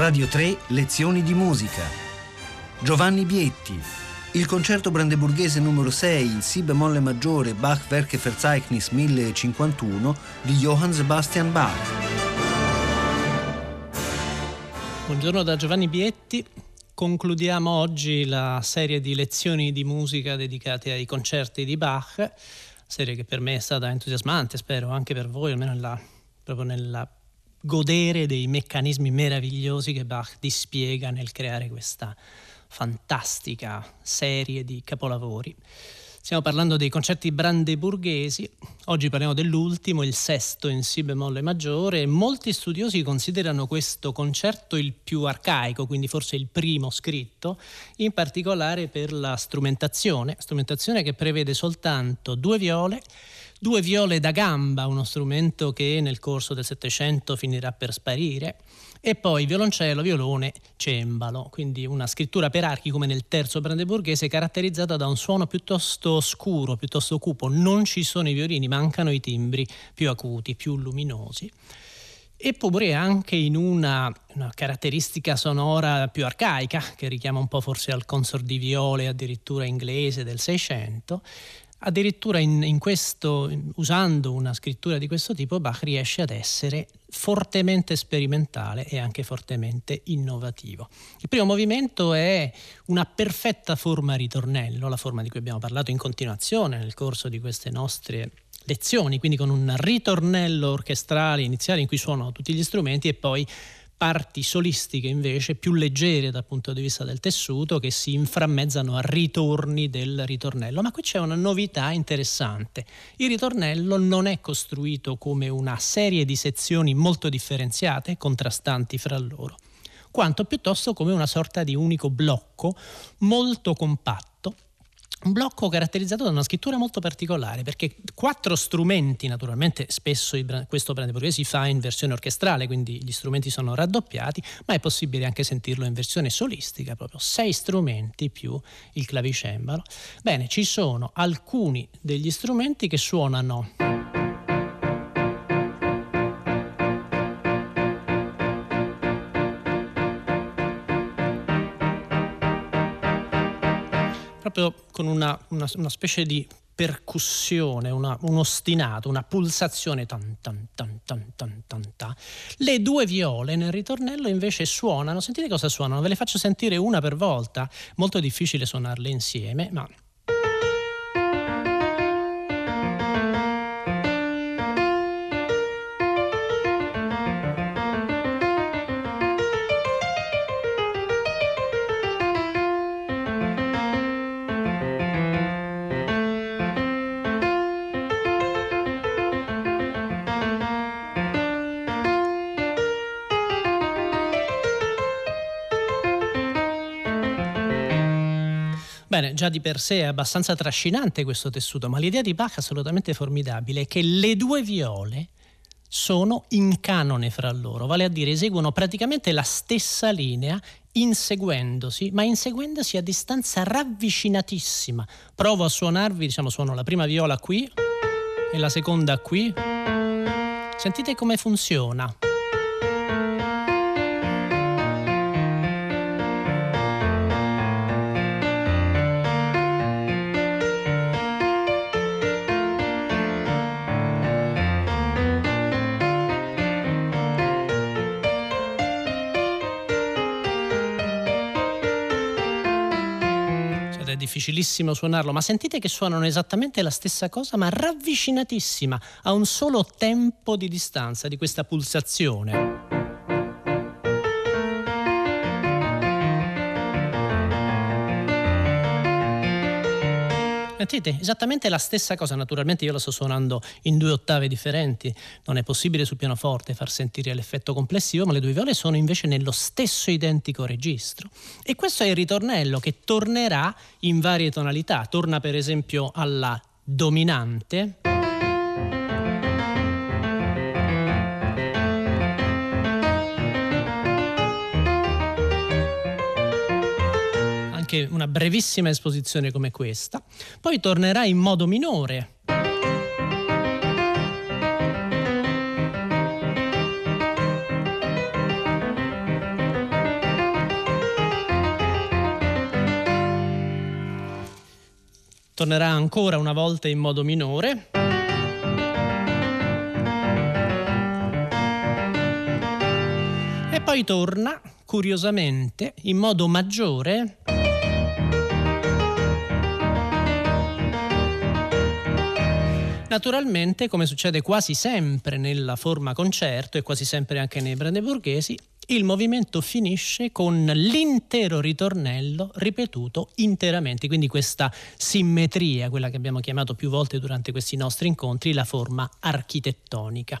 Radio 3 Lezioni di musica. Giovanni Bietti. Il concerto brandeburghese numero 6 in Si bemolle maggiore Bach Werke Verzeichnis 1051 di Johann Sebastian Bach. Buongiorno da Giovanni Bietti. Concludiamo oggi la serie di lezioni di musica dedicate ai concerti di Bach, serie che per me è stata entusiasmante, spero anche per voi, almeno nella, proprio nella godere dei meccanismi meravigliosi che Bach dispiega nel creare questa fantastica serie di capolavori. Stiamo parlando dei concerti brandeburghesi, oggi parliamo dell'ultimo, il sesto in Si bemolle maggiore. Molti studiosi considerano questo concerto il più arcaico, quindi forse il primo scritto, in particolare per la strumentazione, strumentazione che prevede soltanto due viole, due viole da gamba, uno strumento che nel corso del Settecento finirà per sparire, e poi violoncello, violone, cembalo, quindi una scrittura per archi come nel terzo brandeburghese caratterizzata da un suono piuttosto scuro, piuttosto cupo, non ci sono i violini, mancano i timbri più acuti, più luminosi. Eppure anche in una, una, caratteristica sonora più arcaica, che richiama un po' forse al consort di viole addirittura inglese del Seicento, Addirittura in, in questo, usando una scrittura di questo tipo, Bach riesce ad essere fortemente sperimentale e anche fortemente innovativo. Il primo movimento è una perfetta forma ritornello, la forma di cui abbiamo parlato in continuazione nel corso di queste nostre lezioni, quindi con un ritornello orchestrale iniziale in cui suonano tutti gli strumenti e poi parti solistiche invece più leggere dal punto di vista del tessuto che si inframmezzano a ritorni del ritornello. Ma qui c'è una novità interessante. Il ritornello non è costruito come una serie di sezioni molto differenziate, contrastanti fra loro, quanto piuttosto come una sorta di unico blocco molto compatto un blocco caratterizzato da una scrittura molto particolare, perché quattro strumenti, naturalmente spesso questo brandeburghese si fa in versione orchestrale, quindi gli strumenti sono raddoppiati, ma è possibile anche sentirlo in versione solistica, proprio sei strumenti più il clavicembalo. Bene, ci sono alcuni degli strumenti che suonano proprio con una, una, una specie di percussione, una, un ostinato, una pulsazione tan, tan, tan, tan, tan, tan, tan. Le due viole nel ritornello invece suonano, sentite cosa suonano, ve le faccio sentire una per volta, molto difficile suonarle insieme, ma già di per sé è abbastanza trascinante questo tessuto, ma l'idea di Bach è assolutamente formidabile, è che le due viole sono in canone fra loro, vale a dire eseguono praticamente la stessa linea inseguendosi, ma inseguendosi a distanza ravvicinatissima. Provo a suonarvi, diciamo suono la prima viola qui e la seconda qui. Sentite come funziona. Difficilissimo suonarlo, ma sentite che suonano esattamente la stessa cosa, ma ravvicinatissima a un solo tempo di distanza di questa pulsazione. Sentite, esattamente la stessa cosa, naturalmente io la sto suonando in due ottave differenti, non è possibile sul pianoforte far sentire l'effetto complessivo, ma le due viole sono invece nello stesso identico registro. E questo è il ritornello che tornerà in varie tonalità, torna per esempio alla dominante. anche una brevissima esposizione come questa, poi tornerà in modo minore tornerà ancora una volta in modo minore. E poi torna, curiosamente, in modo maggiore Naturalmente, come succede quasi sempre nella forma concerto e quasi sempre anche nei brandeburghesi, il movimento finisce con l'intero ritornello ripetuto interamente, quindi questa simmetria, quella che abbiamo chiamato più volte durante questi nostri incontri, la forma architettonica.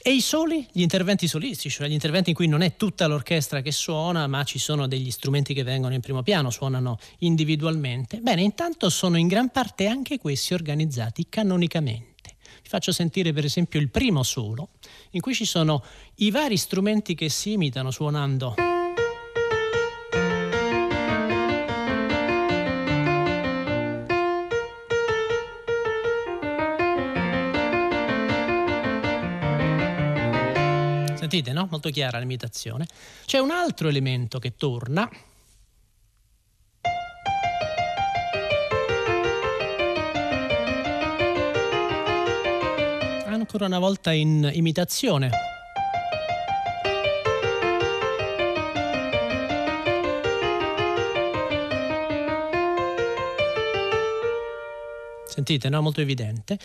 E i soli, gli interventi solistici, cioè gli interventi in cui non è tutta l'orchestra che suona, ma ci sono degli strumenti che vengono in primo piano, suonano individualmente. Bene, intanto sono in gran parte anche questi organizzati canonicamente. Vi faccio sentire per esempio il primo solo, in cui ci sono i vari strumenti che si imitano suonando. Sentite, no? Molto chiara l'imitazione. C'è un altro elemento che torna, ancora una volta in imitazione. Sentite, no? Molto evidente.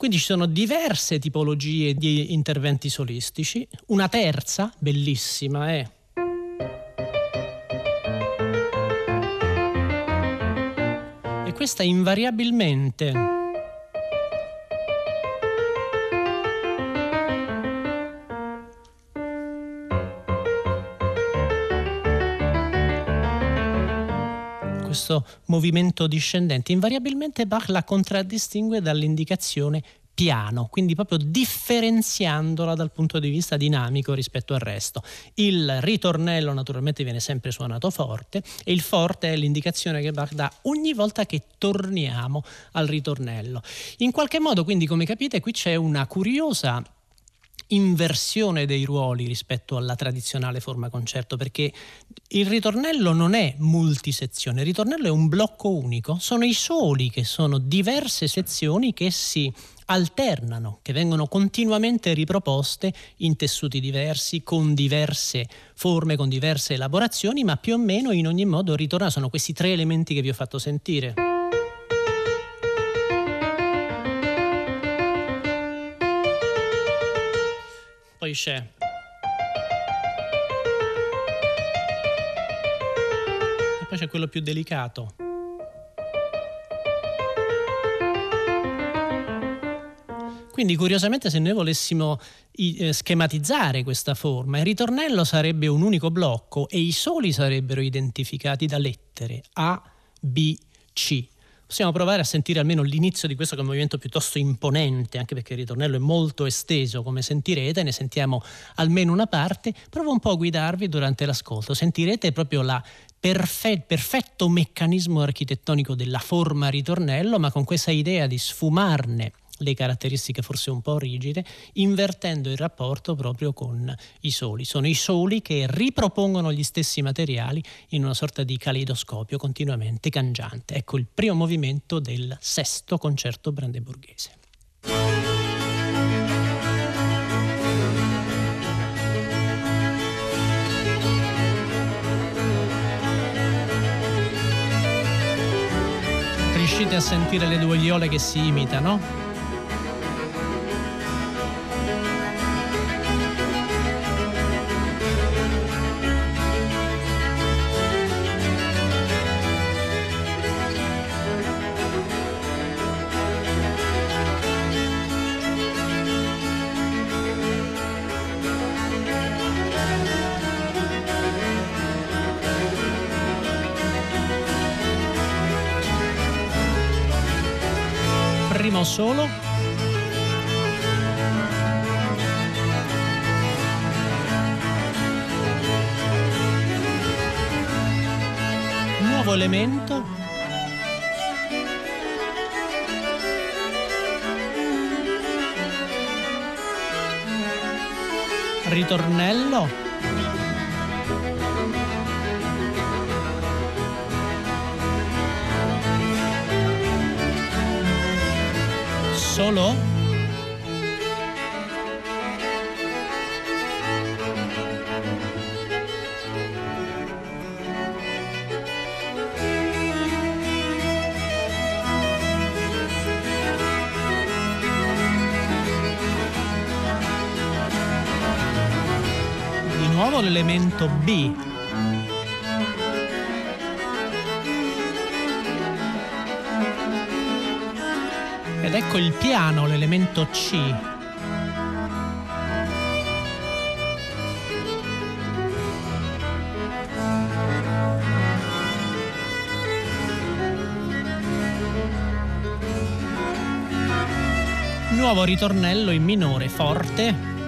Quindi ci sono diverse tipologie di interventi solistici. Una terza, bellissima, è e questa invariabilmente questo movimento discendente. Invariabilmente Bach la contraddistingue dall'indicazione piano, quindi proprio differenziandola dal punto di vista dinamico rispetto al resto. Il ritornello naturalmente viene sempre suonato forte e il forte è l'indicazione che Bach dà ogni volta che torniamo al ritornello. In qualche modo, quindi, come capite, qui c'è una curiosa inversione dei ruoli rispetto alla tradizionale forma concerto, perché il ritornello non è multisezione, il ritornello è un blocco unico, sono i soli che sono diverse sezioni che si alternano, che vengono continuamente riproposte in tessuti diversi, con diverse forme, con diverse elaborazioni, ma più o meno in ogni modo ritornano, sono questi tre elementi che vi ho fatto sentire. C'è. E poi c'è quello più delicato. Quindi curiosamente se noi volessimo eh, schematizzare questa forma, il ritornello sarebbe un unico blocco e i soli sarebbero identificati da lettere A, B, C possiamo provare a sentire almeno l'inizio di questo che è un movimento piuttosto imponente, anche perché il ritornello è molto esteso, come sentirete, ne sentiamo almeno una parte. Provo un po' a guidarvi durante l'ascolto, sentirete proprio la Perfe- perfetto meccanismo architettonico della forma ritornello, ma con questa idea di sfumarne le caratteristiche forse un po' rigide, invertendo il rapporto proprio con i soli. Sono i soli che ripropongono gli stessi materiali in una sorta di caleidoscopio continuamente cangiante. Ecco il primo movimento del sesto concerto brandeburghese. riuscite a sentire le due viole che si imitano? Solo. Nuovo elemento. Ritornello. Solo nuovo l'elemento B. Ed ecco il piano, l'elemento C. Nuovo ritornello in minore forte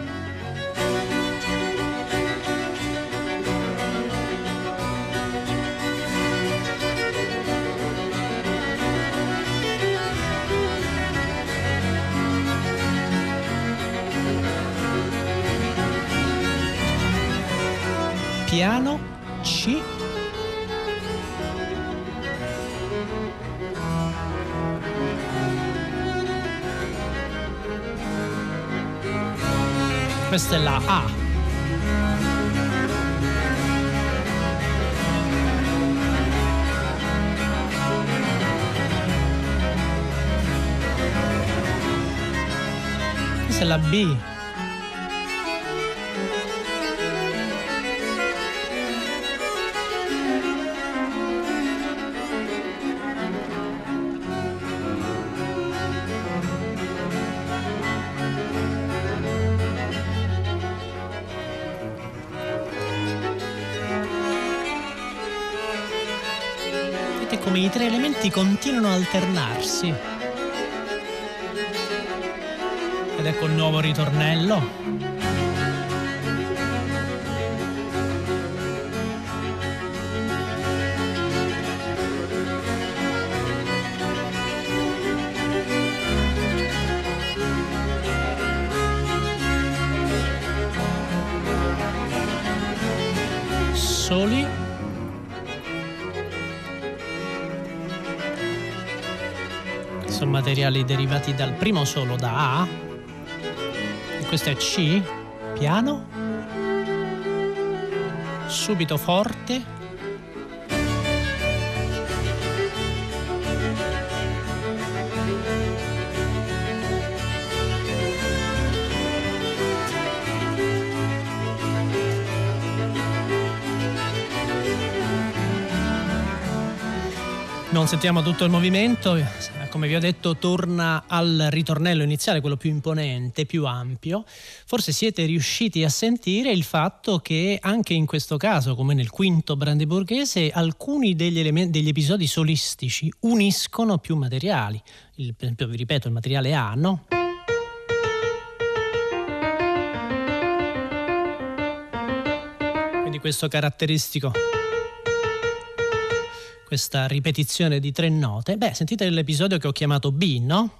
piano C. Questa è la A. Questa è la B tre elementi continuano a alternarsi. Ed ecco il nuovo ritornello. Sono materiali derivati dal primo solo da A. E questo è C piano. Subito forte sentiamo tutto il movimento, come vi ho detto, torna al ritornello iniziale, quello più imponente, più ampio. Forse siete riusciti a sentire il fatto che anche in questo caso, come nel quinto brandeburghese, alcuni degli, elementi, degli episodi solistici uniscono più materiali. Il, per esempio, vi ripeto, il materiale A, no? Quindi questo caratteristico questa ripetizione di tre note. Beh, sentite l'episodio che ho chiamato B, no?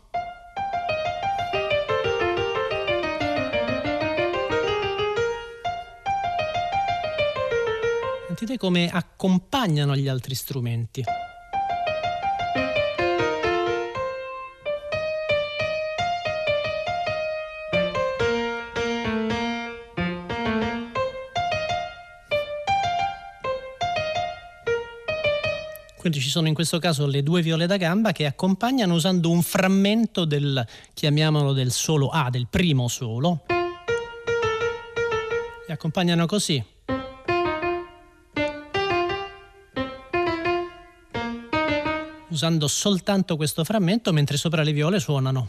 Sentite come accompagnano gli altri strumenti. Quindi ci sono in questo caso le due viole da gamba che accompagnano usando un frammento del, chiamiamolo del solo A, del primo solo. E accompagnano così. Usando soltanto questo frammento mentre sopra le viole suonano.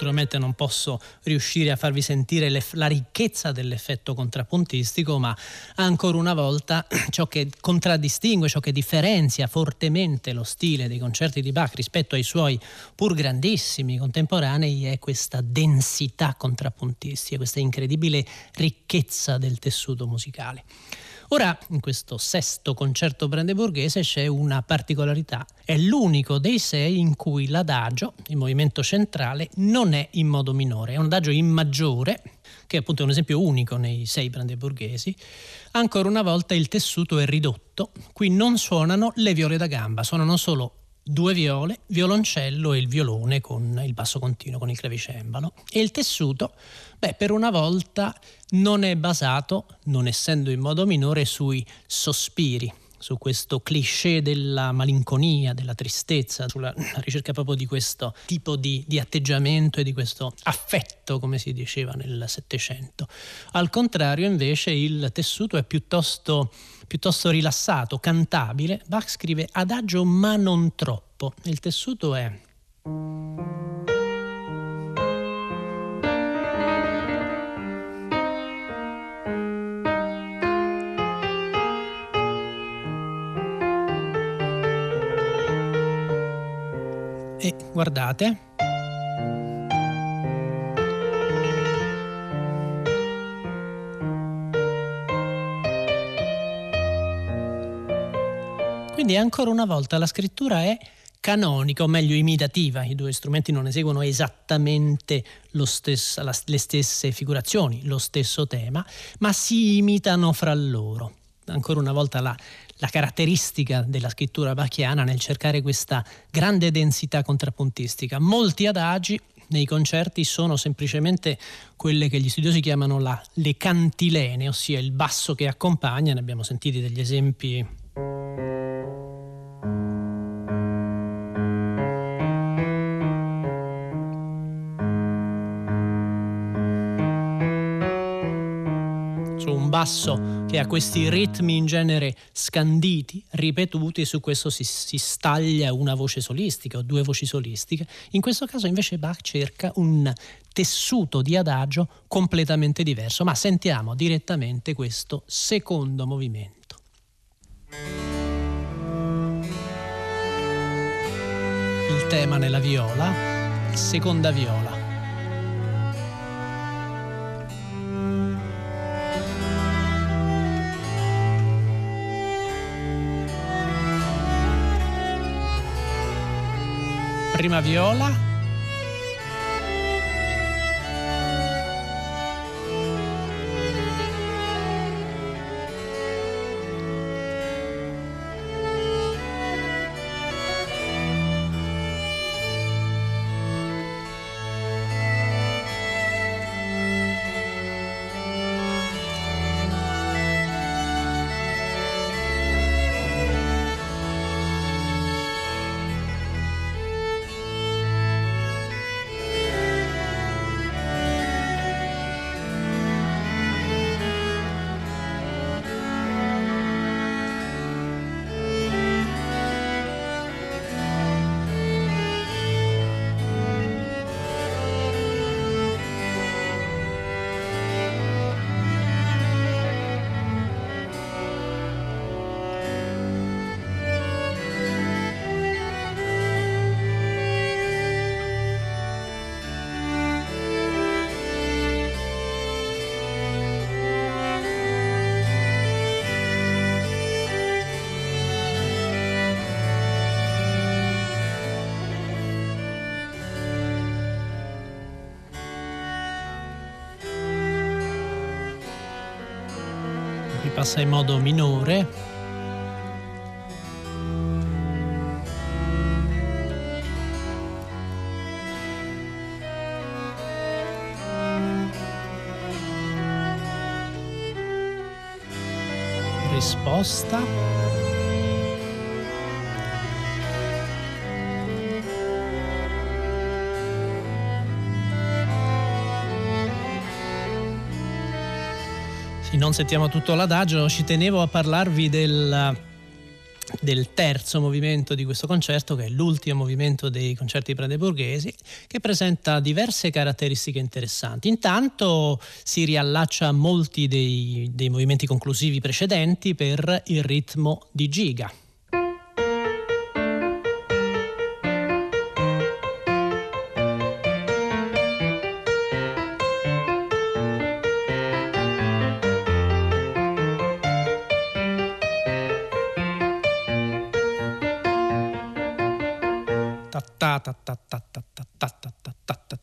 Naturalmente non posso riuscire a farvi sentire le, la ricchezza dell'effetto contrappuntistico, ma ancora una volta ciò che contraddistingue, ciò che differenzia fortemente lo stile dei concerti di Bach rispetto ai suoi pur grandissimi contemporanei è questa densità contrappuntistica, questa incredibile ricchezza del tessuto musicale. Ora, in questo sesto concerto brandeburghese c'è una particolarità. È l'unico dei sei in cui l'adagio, il movimento centrale, non è in modo minore, è un adagio in maggiore, che appunto è un esempio unico nei sei brandeburghesi. Ancora una volta il tessuto è ridotto, qui non suonano le viole da gamba, suonano solo due viole, violoncello e il violone con il basso continuo, con il clavicembalo. E il tessuto, beh, per una volta non è basato, non essendo in modo minore, sui sospiri, su questo cliché della malinconia, della tristezza, sulla ricerca proprio di questo tipo di, di atteggiamento e di questo affetto, come si diceva nel Settecento. Al contrario, invece, il tessuto è piuttosto, piuttosto rilassato, cantabile. Bach scrive adagio ma non troppo. Il tessuto è e guardate quindi ancora una volta la scrittura è canonica, o meglio imitativa. I due strumenti non eseguono esattamente stesso, la, le stesse figurazioni, lo stesso tema, ma si imitano fra loro. Ancora una volta la, la caratteristica della scrittura bachiana nel cercare questa grande densità contrappuntistica. Molti adagi nei concerti sono semplicemente quelle che gli studiosi chiamano la, le cantilene, ossia il basso che accompagna, ne abbiamo sentiti degli esempi basso che ha questi ritmi in genere scanditi, ripetuti, su questo si, si staglia una voce solistica o due voci solistiche. In questo caso invece Bach cerca un tessuto di adagio completamente diverso, ma sentiamo direttamente questo secondo movimento. Il tema nella viola, seconda viola. Prima viola. Passa in modo minore. Risposta. Non sentiamo tutto l'adagio, ci tenevo a parlarvi del, del terzo movimento di questo concerto, che è l'ultimo movimento dei concerti brandeburghesi, che presenta diverse caratteristiche interessanti. Intanto si riallaccia a molti dei, dei movimenti conclusivi precedenti per il ritmo di giga.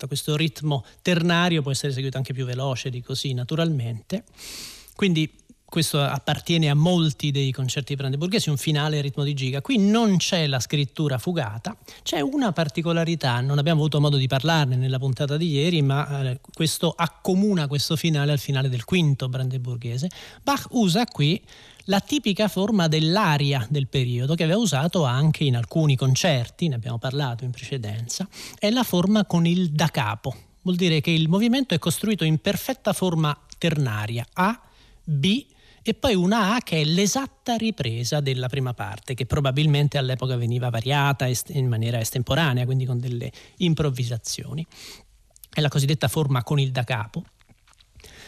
Questo ritmo ternario può essere eseguito anche più veloce di così naturalmente. Quindi questo appartiene a molti dei concerti brandeburghesi, un finale a ritmo di giga. Qui non c'è la scrittura fugata, c'è una particolarità, non abbiamo avuto modo di parlarne nella puntata di ieri, ma questo accomuna questo finale al finale del quinto brandeburghese. Bach usa qui la tipica forma dell'aria del periodo che aveva usato anche in alcuni concerti, ne abbiamo parlato in precedenza, è la forma con il da capo. Vuol dire che il movimento è costruito in perfetta forma ternaria, A, B, e poi una A che è l'esatta ripresa della prima parte, che probabilmente all'epoca veniva variata in maniera estemporanea, quindi con delle improvvisazioni. È la cosiddetta forma con il da capo.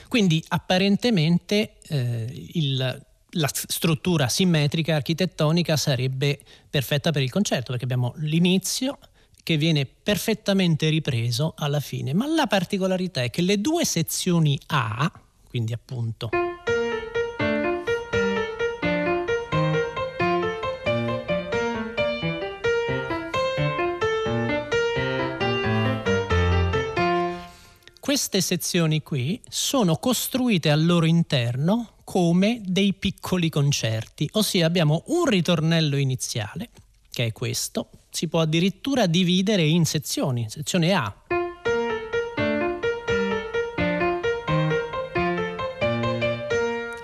Quindi apparentemente eh, il la struttura simmetrica architettonica sarebbe perfetta per il concerto perché abbiamo l'inizio che viene perfettamente ripreso alla fine, ma la particolarità è che le due sezioni A, quindi appunto queste sezioni qui sono costruite al loro interno come dei piccoli concerti, ossia abbiamo un ritornello iniziale, che è questo, si può addirittura dividere in sezioni, sezione A.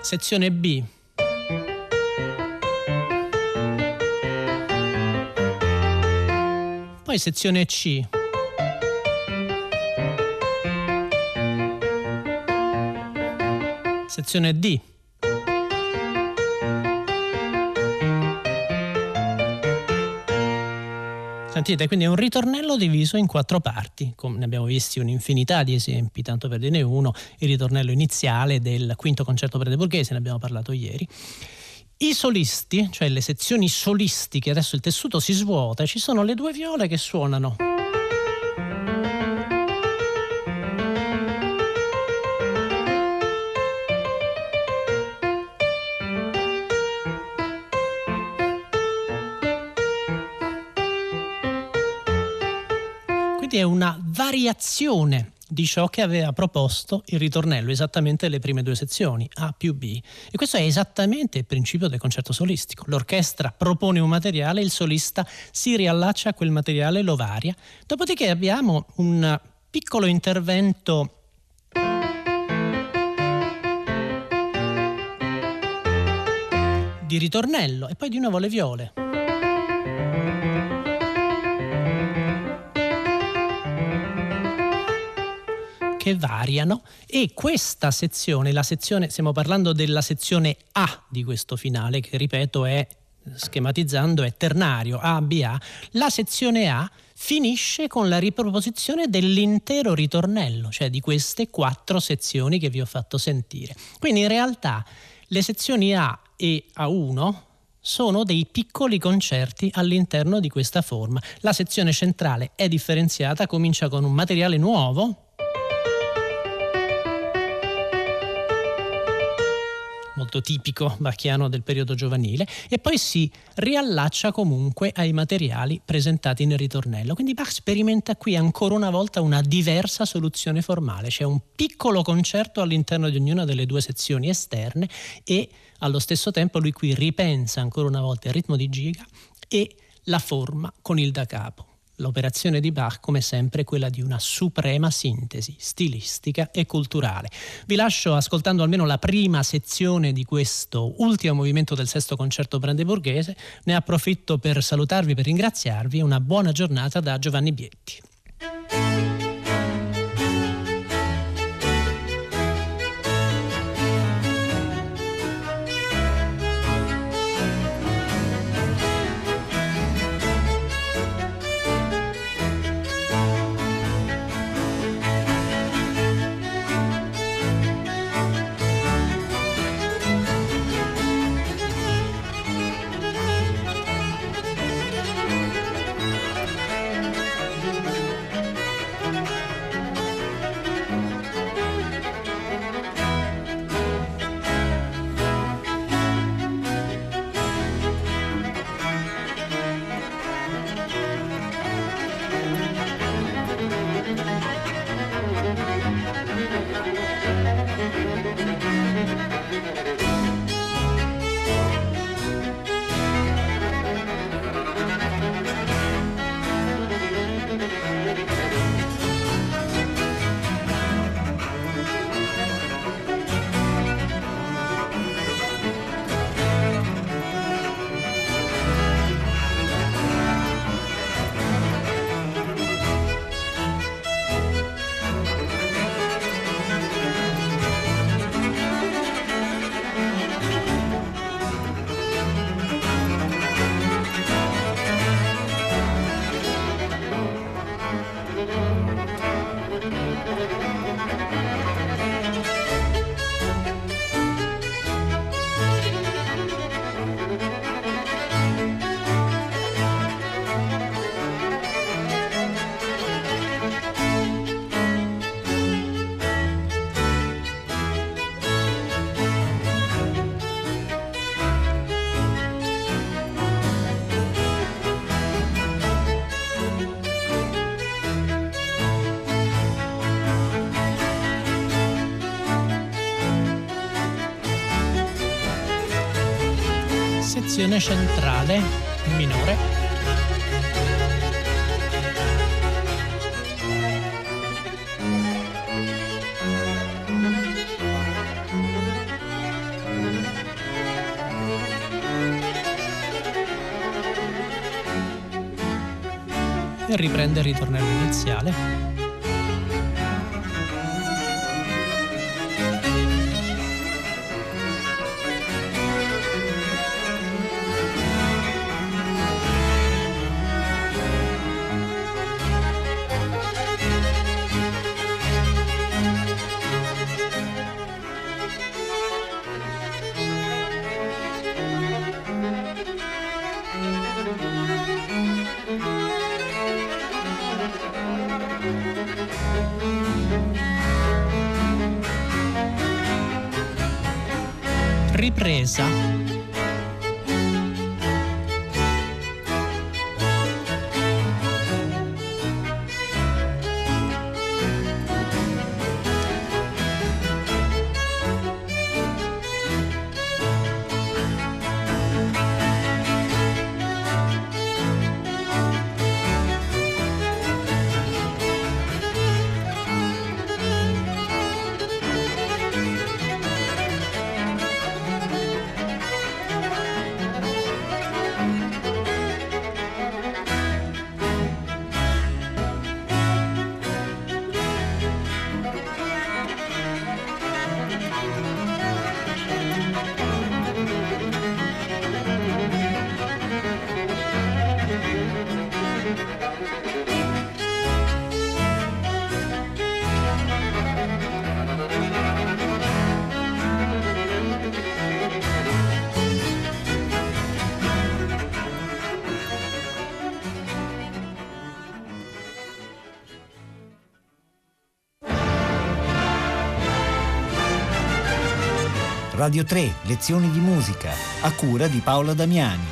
Sezione B. Poi sezione C. Sezione D. Sentite, quindi è un ritornello diviso in quattro parti, ne abbiamo visti un'infinità di esempi, tanto per dirne uno, il ritornello iniziale del quinto concerto brandeburghese, ne abbiamo parlato ieri. I solisti, cioè le sezioni solistiche, adesso il tessuto si svuota ci sono le due viole che suonano. È una variazione di ciò che aveva proposto il ritornello, esattamente le prime due sezioni, A più B. E questo è esattamente il principio del concerto solistico. L'orchestra propone un materiale, il solista si riallaccia a quel materiale lo varia. Dopodiché abbiamo un piccolo intervento di ritornello e poi di nuovo le viole. Che variano e questa sezione, la sezione, stiamo parlando della sezione A di questo finale, che ripeto è schematizzando è ternario A-B-A, la sezione A finisce con la riproposizione dell'intero ritornello, cioè di queste quattro sezioni che vi ho fatto sentire. Quindi in realtà le sezioni A e A1 sono dei piccoli concerti all'interno di questa forma. La sezione centrale è differenziata, comincia con un materiale nuovo, molto tipico bacchiano del periodo giovanile, e poi si riallaccia comunque ai materiali presentati nel ritornello. Quindi Bach sperimenta qui ancora una volta una diversa soluzione formale, c'è un piccolo concerto all'interno di ognuna delle due sezioni esterne e allo stesso tempo lui qui ripensa ancora una volta il ritmo di giga e la forma con il da capo. L'operazione di Bach, come sempre, è quella di una suprema sintesi stilistica e culturale. Vi lascio ascoltando almeno la prima sezione di questo ultimo movimento del sesto concerto brandeburghese. Ne approfitto per salutarvi, per ringraziarvi. Una buona giornata da Giovanni Bietti. Sezione centrale minore. e riprende il ritornello iniziale. Ripresa Radio 3, lezioni di musica, a cura di Paola Damiani.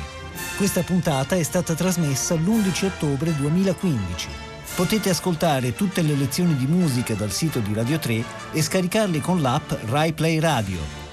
Questa puntata è stata trasmessa l'11 ottobre 2015. Potete ascoltare tutte le lezioni di musica dal sito di Radio 3 e scaricarle con l'app RaiPlay Radio.